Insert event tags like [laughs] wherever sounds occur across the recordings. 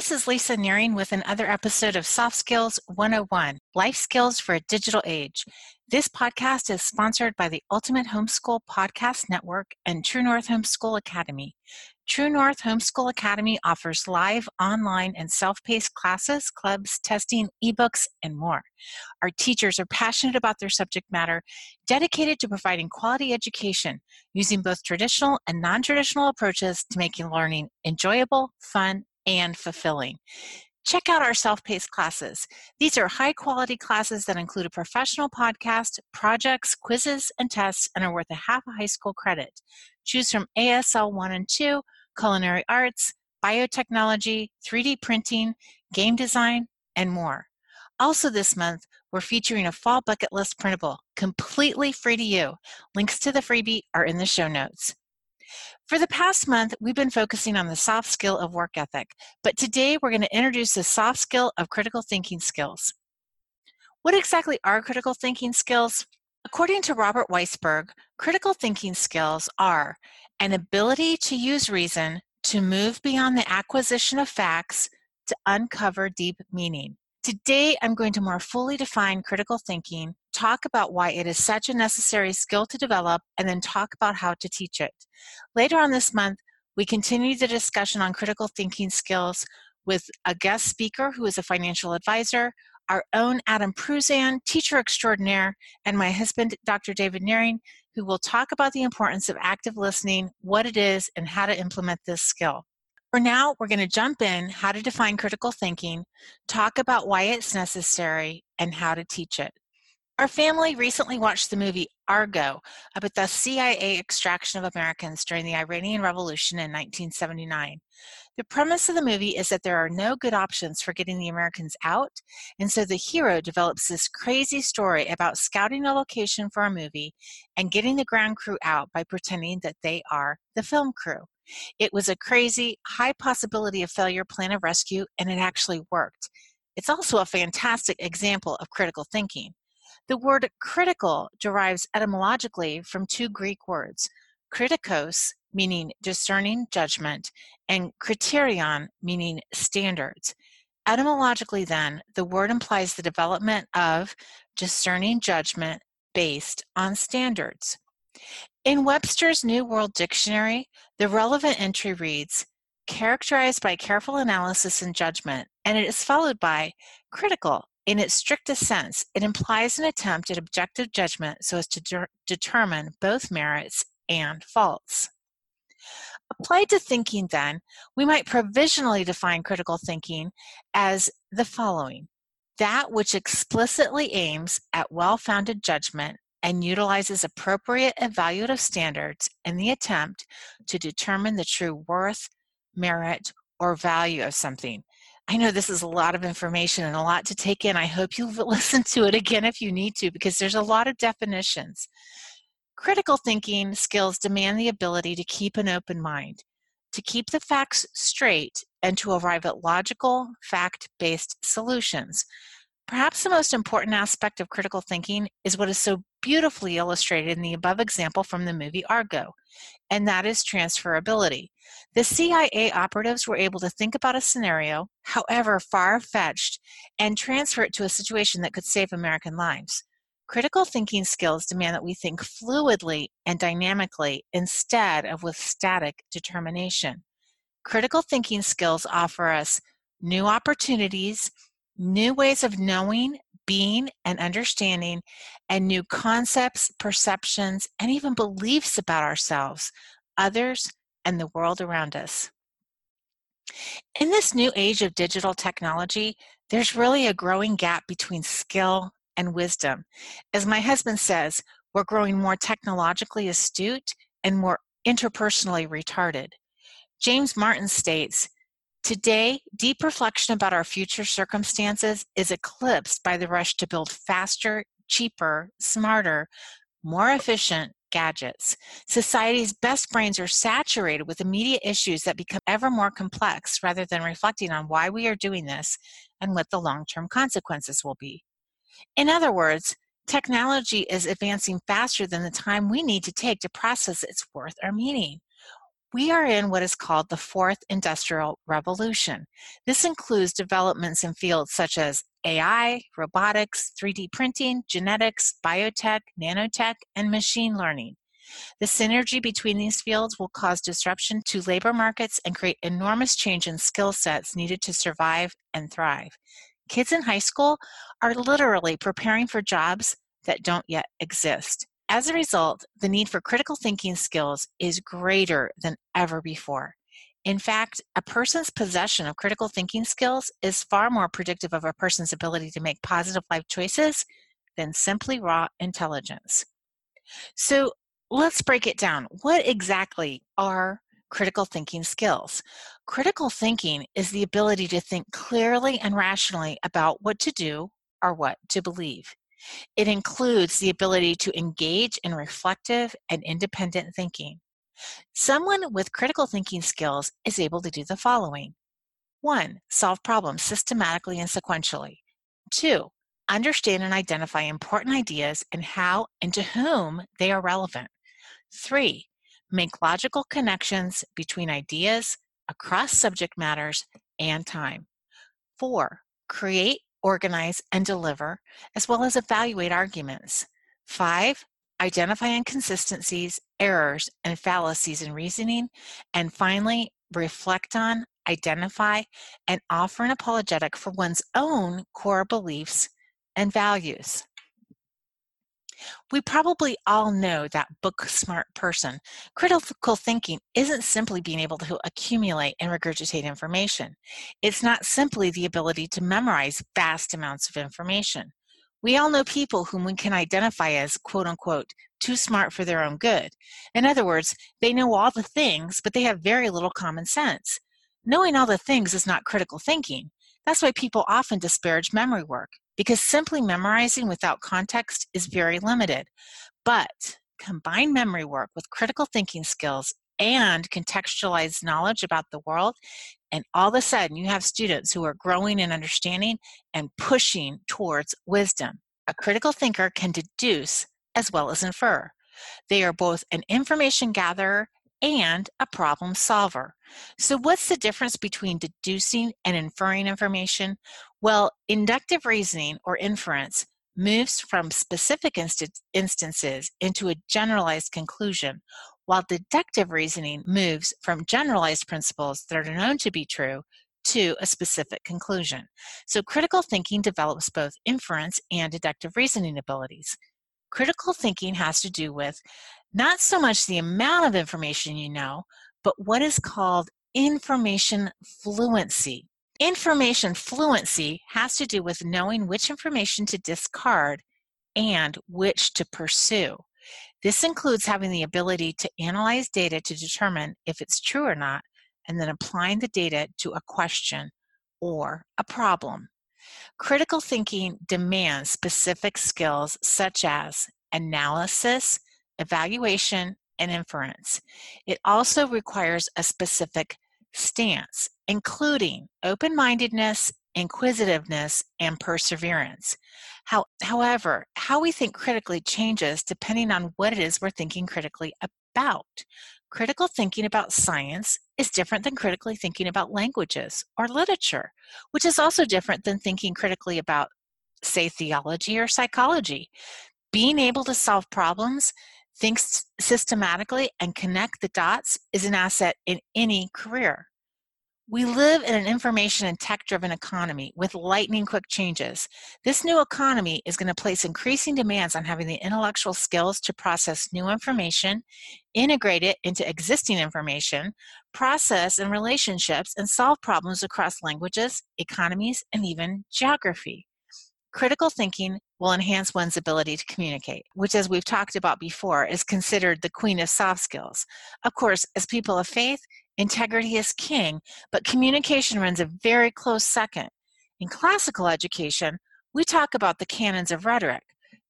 This is Lisa Nehring with another episode of Soft Skills 101 Life Skills for a Digital Age. This podcast is sponsored by the Ultimate Homeschool Podcast Network and True North Homeschool Academy. True North Homeschool Academy offers live, online, and self paced classes, clubs, testing, ebooks, and more. Our teachers are passionate about their subject matter, dedicated to providing quality education using both traditional and non traditional approaches to making learning enjoyable, fun, and fulfilling. Check out our self paced classes. These are high quality classes that include a professional podcast, projects, quizzes, and tests, and are worth a half a high school credit. Choose from ASL 1 and 2 culinary arts, biotechnology, 3D printing, game design, and more. Also, this month, we're featuring a fall bucket list printable, completely free to you. Links to the freebie are in the show notes. For the past month, we've been focusing on the soft skill of work ethic, but today we're going to introduce the soft skill of critical thinking skills. What exactly are critical thinking skills? According to Robert Weisberg, critical thinking skills are an ability to use reason to move beyond the acquisition of facts to uncover deep meaning. Today, I'm going to more fully define critical thinking, talk about why it is such a necessary skill to develop, and then talk about how to teach it. Later on this month, we continue the discussion on critical thinking skills with a guest speaker who is a financial advisor, our own Adam Pruzan, teacher extraordinaire, and my husband, Dr. David Nehring, who will talk about the importance of active listening, what it is, and how to implement this skill. For now, we're going to jump in how to define critical thinking, talk about why it's necessary, and how to teach it. Our family recently watched the movie Argo about the CIA extraction of Americans during the Iranian Revolution in 1979. The premise of the movie is that there are no good options for getting the Americans out, and so the hero develops this crazy story about scouting a location for a movie and getting the ground crew out by pretending that they are the film crew. It was a crazy, high possibility of failure plan of rescue, and it actually worked. It's also a fantastic example of critical thinking. The word critical derives etymologically from two Greek words, kritikos, meaning discerning judgment, and kriterion, meaning standards. Etymologically, then, the word implies the development of discerning judgment based on standards. In Webster's New World Dictionary, the relevant entry reads, characterized by careful analysis and judgment, and it is followed by critical, in its strictest sense, it implies an attempt at objective judgment so as to de- determine both merits and faults. Applied to thinking, then, we might provisionally define critical thinking as the following that which explicitly aims at well founded judgment and utilizes appropriate evaluative standards in the attempt to determine the true worth, merit, or value of something. I know this is a lot of information and a lot to take in. I hope you'll [laughs] listen to it again if you need to, because there's a lot of definitions. Critical thinking skills demand the ability to keep an open mind, to keep the facts straight, and to arrive at logical, fact based solutions. Perhaps the most important aspect of critical thinking is what is so beautifully illustrated in the above example from the movie Argo, and that is transferability. The CIA operatives were able to think about a scenario, however far fetched, and transfer it to a situation that could save American lives. Critical thinking skills demand that we think fluidly and dynamically instead of with static determination. Critical thinking skills offer us new opportunities new ways of knowing, being, and understanding, and new concepts, perceptions, and even beliefs about ourselves, others, and the world around us. In this new age of digital technology, there's really a growing gap between skill and wisdom. As my husband says, we're growing more technologically astute and more interpersonally retarded. James Martin states, Today, deep reflection about our future circumstances is eclipsed by the rush to build faster, cheaper, smarter, more efficient gadgets. Society's best brains are saturated with immediate issues that become ever more complex rather than reflecting on why we are doing this and what the long term consequences will be. In other words, technology is advancing faster than the time we need to take to process its worth or meaning. We are in what is called the fourth industrial revolution. This includes developments in fields such as AI, robotics, 3D printing, genetics, biotech, nanotech, and machine learning. The synergy between these fields will cause disruption to labor markets and create enormous change in skill sets needed to survive and thrive. Kids in high school are literally preparing for jobs that don't yet exist. As a result, the need for critical thinking skills is greater than ever before. In fact, a person's possession of critical thinking skills is far more predictive of a person's ability to make positive life choices than simply raw intelligence. So let's break it down. What exactly are critical thinking skills? Critical thinking is the ability to think clearly and rationally about what to do or what to believe. It includes the ability to engage in reflective and independent thinking. Someone with critical thinking skills is able to do the following 1. Solve problems systematically and sequentially. 2. Understand and identify important ideas and how and to whom they are relevant. 3. Make logical connections between ideas across subject matters and time. 4. Create organize, and deliver, as well as evaluate arguments. Five, identify inconsistencies, errors, and fallacies in reasoning. And finally, reflect on, identify, and offer an apologetic for one's own core beliefs and values. We probably all know that book smart person. Critical thinking isn't simply being able to accumulate and regurgitate information. It's not simply the ability to memorize vast amounts of information. We all know people whom we can identify as quote unquote too smart for their own good. In other words, they know all the things, but they have very little common sense. Knowing all the things is not critical thinking. That's why people often disparage memory work because simply memorizing without context is very limited. But combine memory work with critical thinking skills and contextualized knowledge about the world, and all of a sudden you have students who are growing in understanding and pushing towards wisdom. A critical thinker can deduce as well as infer. They are both an information gatherer and a problem solver. So, what's the difference between deducing and inferring information? Well, inductive reasoning or inference moves from specific inst- instances into a generalized conclusion, while deductive reasoning moves from generalized principles that are known to be true to a specific conclusion. So, critical thinking develops both inference and deductive reasoning abilities. Critical thinking has to do with not so much the amount of information you know, but what is called information fluency. Information fluency has to do with knowing which information to discard and which to pursue. This includes having the ability to analyze data to determine if it's true or not, and then applying the data to a question or a problem. Critical thinking demands specific skills such as analysis, evaluation, and inference. It also requires a specific stance, including open mindedness, inquisitiveness, and perseverance. How, however, how we think critically changes depending on what it is we're thinking critically about. Critical thinking about science is different than critically thinking about languages or literature, which is also different than thinking critically about, say, theology or psychology. Being able to solve problems think systematically and connect the dots is an asset in any career. We live in an information and tech driven economy with lightning quick changes. This new economy is going to place increasing demands on having the intellectual skills to process new information, integrate it into existing information, process and relationships, and solve problems across languages, economies, and even geography. Critical thinking will enhance one's ability to communicate, which, as we've talked about before, is considered the queen of soft skills. Of course, as people of faith, integrity is king, but communication runs a very close second. In classical education, we talk about the canons of rhetoric.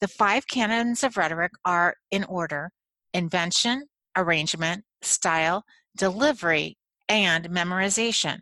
The five canons of rhetoric are in order invention, arrangement, style, delivery, and memorization.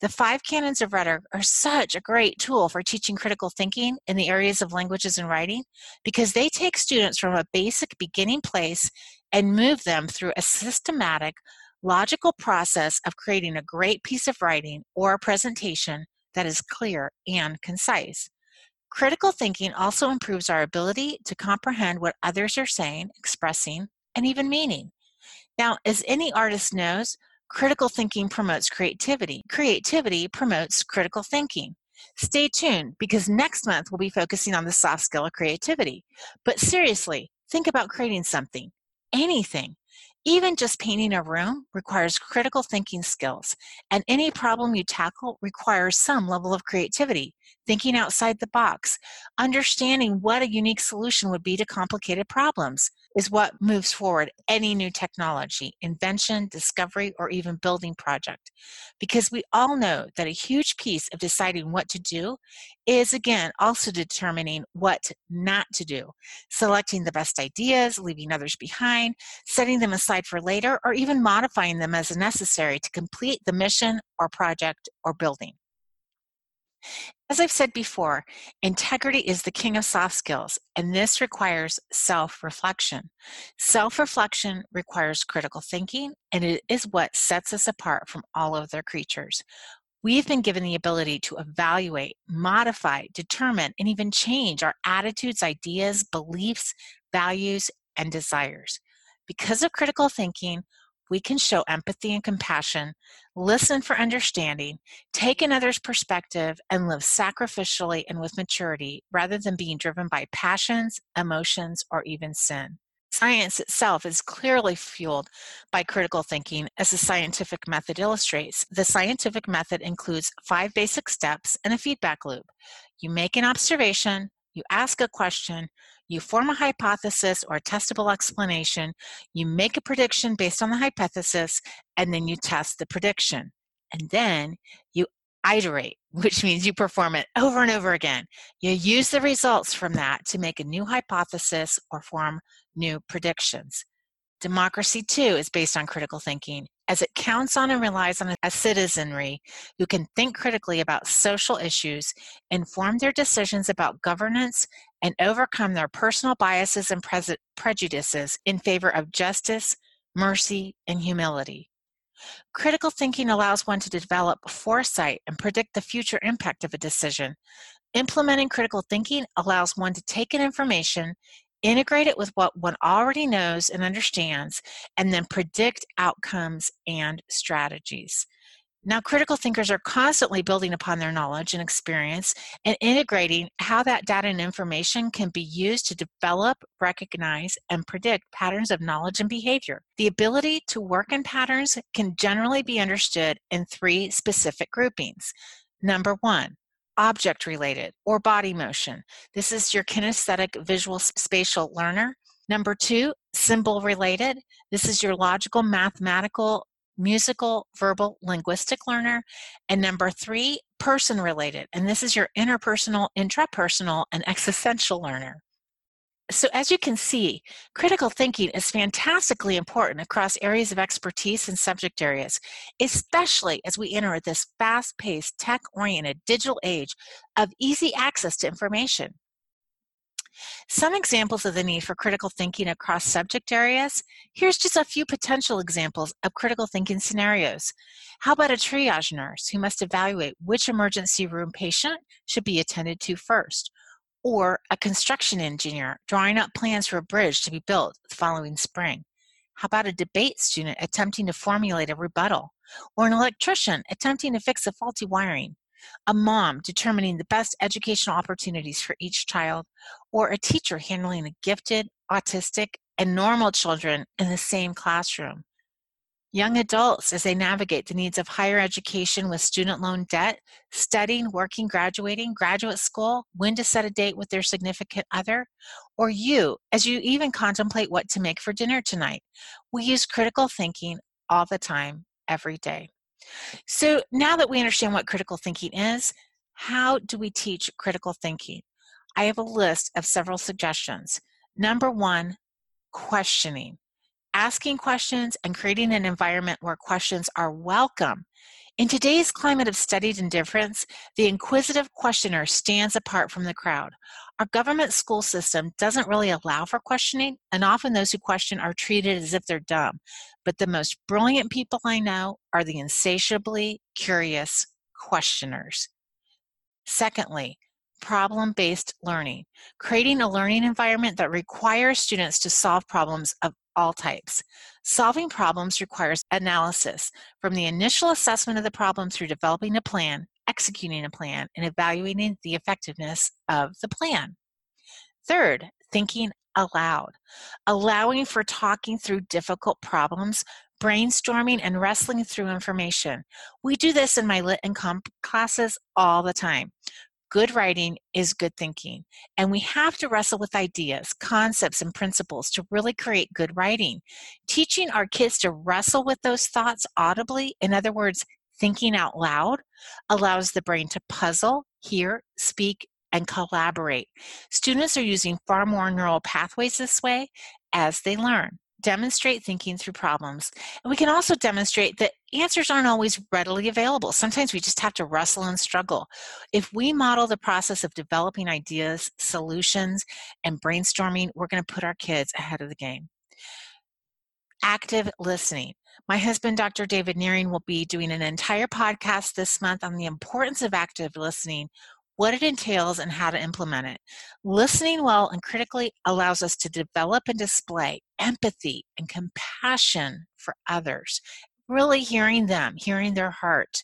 The five canons of rhetoric are such a great tool for teaching critical thinking in the areas of languages and writing because they take students from a basic beginning place and move them through a systematic, logical process of creating a great piece of writing or a presentation that is clear and concise. Critical thinking also improves our ability to comprehend what others are saying, expressing, and even meaning. Now, as any artist knows, critical thinking promotes creativity. Creativity promotes critical thinking. Stay tuned because next month we'll be focusing on the soft skill of creativity. But seriously, think about creating something, anything. Even just painting a room requires critical thinking skills, and any problem you tackle requires some level of creativity, thinking outside the box, understanding what a unique solution would be to complicated problems is what moves forward any new technology, invention, discovery, or even building project. Because we all know that a huge piece of deciding what to do is, again, also determining what not to do, selecting the best ideas, leaving others behind, setting them aside for later, or even modifying them as necessary to complete the mission or project or building. As I've said before, integrity is the king of soft skills, and this requires self reflection. Self reflection requires critical thinking, and it is what sets us apart from all other creatures. We've been given the ability to evaluate, modify, determine, and even change our attitudes, ideas, beliefs, values, and desires. Because of critical thinking, we can show empathy and compassion, listen for understanding, take another's perspective, and live sacrificially and with maturity rather than being driven by passions, emotions, or even sin. Science itself is clearly fueled by critical thinking, as the scientific method illustrates. The scientific method includes five basic steps and a feedback loop. You make an observation, you ask a question, you form a hypothesis or a testable explanation, you make a prediction based on the hypothesis, and then you test the prediction. And then you iterate, [laughs] which means you perform it over and over again. You use the results from that to make a new hypothesis or form new predictions. Democracy, too, is based on critical thinking, as it counts on and relies on a citizenry who can think critically about social issues, inform their decisions about governance, and overcome their personal biases and pre- prejudices in favor of justice, mercy, and humility. Critical thinking allows one to develop foresight and predict the future impact of a decision. Implementing critical thinking allows one to take in information integrate it with what one already knows and understands, and then predict outcomes and strategies. Now, critical thinkers are constantly building upon their knowledge and experience and integrating how that data and information can be used to develop, recognize, and predict patterns of knowledge and behavior. The ability to work in patterns can generally be understood in three specific groupings. Number one, object related or body motion. This is your kinesthetic visual spatial learner. Number two, symbol related. This is your logical, mathematical, musical, verbal, linguistic learner. And number three, person related. And this is your interpersonal, intrapersonal, and existential learner. So, as you can see, critical thinking is fantastically important across areas of expertise and subject areas, especially as we enter this fast paced, tech oriented digital age of easy access to information. Some examples of the need for critical thinking across subject areas. Here's just a few potential examples of critical thinking scenarios. How about a triage nurse who must evaluate which emergency room patient should be attended to first? or a construction engineer drawing up plans for a bridge to be built the following spring? How about a debate student attempting to formulate a rebuttal? Or an electrician attempting to fix a faulty wiring? A mom determining the best educational opportunities for each child? Or a teacher handling the gifted, autistic, and normal children in the same classroom? young adults as they navigate the needs of higher education with student loan debt, studying, working, graduating, graduate school, when to set a date with their significant other, or you as you even contemplate what to make for dinner tonight. We use critical thinking all the time, every day. So now that we understand what critical thinking is, how do we teach critical thinking? I have a list of several suggestions. Number one, questioning asking questions and creating an environment where questions are welcome. In today's climate of studied indifference, the inquisitive questioner stands apart from the crowd. Our government school system doesn't really allow for questioning, and often those who question are treated as if they're dumb. But the most brilliant people I know are the insatiably curious questioners. Secondly, problem based learning, creating a learning environment that requires students to solve problems of all types. Solving problems requires analysis from the initial assessment of the problem through developing a plan, executing a plan, and evaluating the effectiveness of the plan. Third, thinking aloud, allowing for talking through difficult problems, brainstorming, and wrestling through information. We do this in my Lit and Comp classes all the time. Good writing is good thinking. And we have to wrestle with ideas, concepts, and principles to really create good writing. Teaching our kids to wrestle with those thoughts audibly, in other words, thinking out loud, allows the brain to puzzle, hear, speak, and collaborate. Students are using far more neural pathways this way as they learn demonstrate thinking through problems. And we can also demonstrate that answers aren't always readily available. Sometimes we just have to wrestle and struggle. If we model the process of developing ideas, solutions, and brainstorming, we're going to put our kids ahead of the game. Active listening. My husband, Dr. David Nehring, will be doing an entire podcast this month on the importance of active listening what it entails, and how to implement it. Listening well and critically allows us to develop and display empathy and compassion for others, really hearing them, hearing their heart.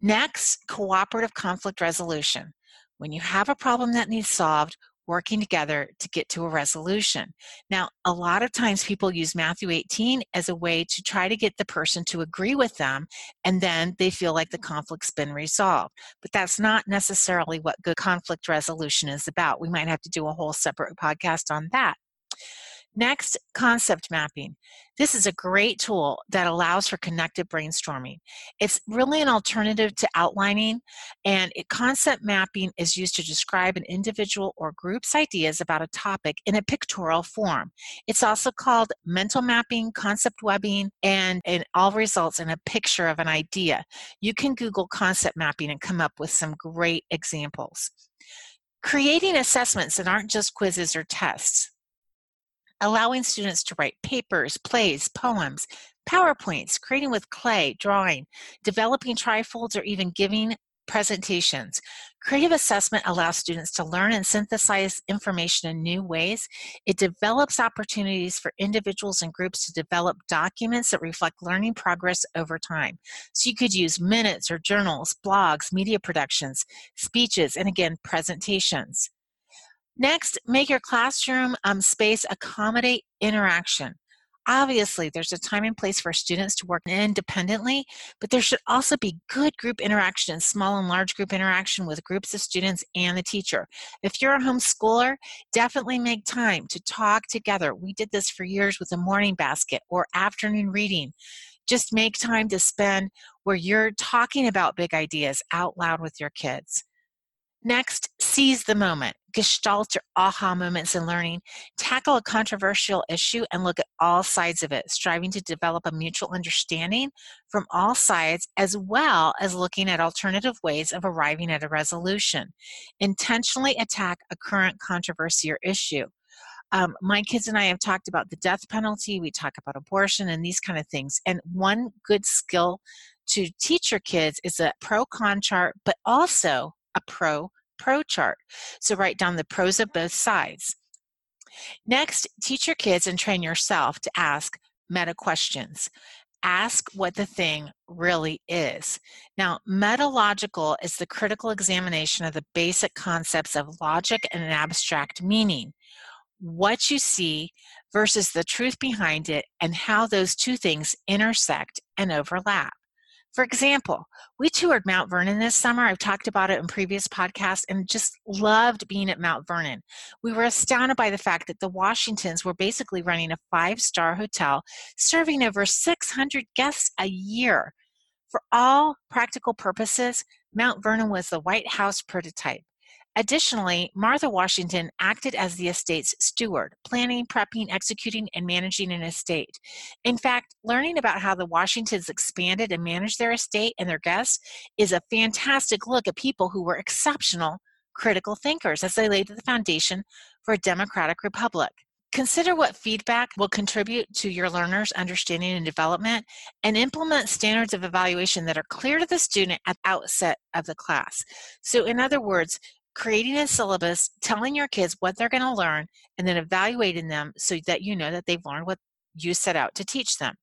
Next, cooperative conflict resolution. When you have a problem that needs solved, working together to get to a resolution. Now, a lot of times people use Matthew 18 as a way to try to get the person to agree with them, and then they feel like the conflict's been resolved. But that's not necessarily what good conflict resolution is about. We might have to do a whole separate podcast on that. Next, concept mapping. This is a great tool that allows for connected brainstorming. It's really an alternative to outlining, and it, concept mapping is used to describe an individual or group's ideas about a topic in a pictorial form. It's also called mental mapping, concept webbing, and it all results in a picture of an idea. You can Google concept mapping and come up with some great examples. Creating assessments that aren't just quizzes or tests allowing students to write papers, plays, poems, PowerPoints, creating with clay, drawing, developing trifolds, or even giving presentations. Creative assessment allows students to learn and synthesize information in new ways. It develops opportunities for individuals and groups to develop documents that reflect learning progress over time. So you could use minutes or journals, blogs, media productions, speeches, and again, presentations. Next, make your classroom um, space accommodate interaction. Obviously, there's a time and place for students to work independently, but there should also be good group interaction, small and large group interaction with groups of students and the teacher. If you're a homeschooler, definitely make time to talk together. We did this for years with a morning basket or afternoon reading. Just make time to spend where you're talking about big ideas out loud with your kids. Next, seize the moment. Gestalt or aha moments in learning. Tackle a controversial issue and look at all sides of it, striving to develop a mutual understanding from all sides, as well as looking at alternative ways of arriving at a resolution. Intentionally attack a current controversy or issue. Um, my kids and I have talked about the death penalty, we talk about abortion and these kind of things. And one good skill to teach your kids is a pro con chart, but also a pro pro chart. So write down the pros of both sides. Next, teach your kids and train yourself to ask meta questions. Ask what the thing really is. Now, metalogical is the critical examination of the basic concepts of logic and an abstract meaning. What you see versus the truth behind it, and how those two things intersect and overlap. For example, we toured Mount Vernon this summer. I've talked about it in previous podcasts and just loved being at Mount Vernon. We were astounded by the fact that the Washingtons were basically running a five star hotel serving over 600 guests a year. For all practical purposes, Mount Vernon was the White House prototype. Additionally, Martha Washington acted as the estate's steward, planning, prepping, executing, and managing an estate. In fact, learning about how the Washingtons expanded and managed their estate and their guests is a fantastic look at people who were exceptional critical thinkers as they laid the foundation for a democratic republic. Consider what feedback will contribute to your learners' understanding and development, and implement standards of evaluation that are clear to the student at the outset of the class. So, in other words, creating a syllabus, telling your kids what they're going to learn, and then evaluating them so that you know that they've learned what you set out to teach them.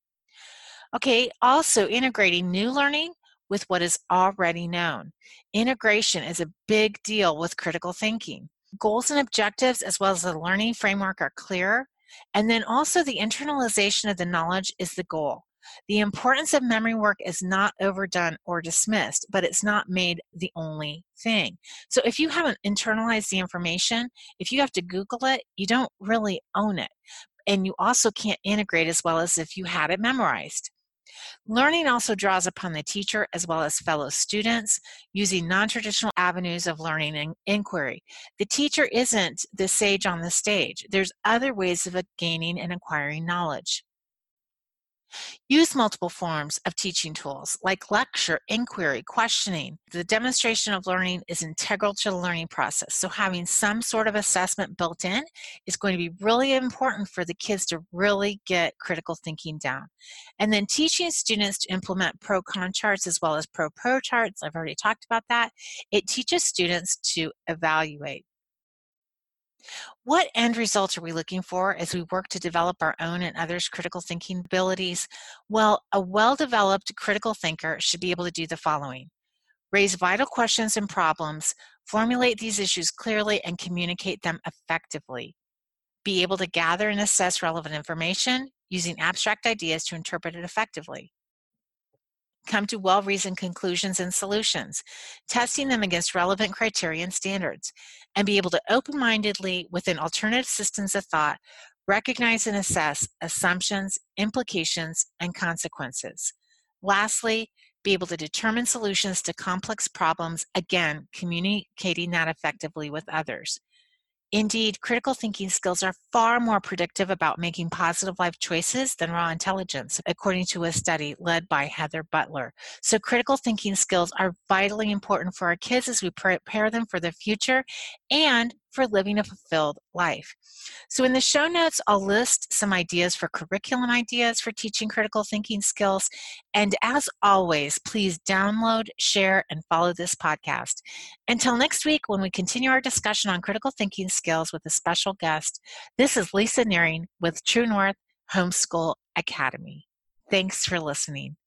Okay, also integrating new learning with what is already known. Integration is a big deal with critical thinking. Goals and objectives, as well as the learning framework, are clear. And then also the internalization of the knowledge is the goal. The importance of memory work is not overdone or dismissed, but it's not made the only thing. So if you haven't internalized the information, if you have to Google it, you don't really own it. And you also can't integrate as well as if you had it memorized. Learning also draws upon the teacher as well as fellow students using non traditional avenues of learning and inquiry. The teacher isn't the sage on the stage, there's other ways of gaining and acquiring knowledge. Use multiple forms of teaching tools like lecture, inquiry, questioning. The demonstration of learning is integral to the learning process. So having some sort of assessment built in is going to be really important for the kids to really get critical thinking down. And then teaching students to implement pro-con charts as well as pro-pro charts. I've already talked about that. It teaches students to evaluate. What end results are we looking for as we work to develop our own and others' critical thinking abilities? Well, a well developed critical thinker should be able to do the following raise vital questions and problems, formulate these issues clearly, and communicate them effectively. Be able to gather and assess relevant information using abstract ideas to interpret it effectively come to well reasoned conclusions and solutions, testing them against relevant criteria and standards, and be able to open mindedly, within alternative systems of thought, recognize and assess assumptions, implications, and consequences. Lastly, be able to determine solutions to complex problems, again, communicating that effectively with others. Indeed, critical thinking skills are far more predictive about making positive life choices than raw intelligence, according to a study led by Heather Butler. So, critical thinking skills are vitally important for our kids as we prepare them for the future and for living a fulfilled life. So, in the show notes, I'll list some ideas for curriculum ideas for teaching critical thinking skills. And as always, please download, share, and follow this podcast. Until next week, when we continue our discussion on critical thinking skills with a special guest, this is Lisa Nehring with True North Homeschool Academy. Thanks for listening.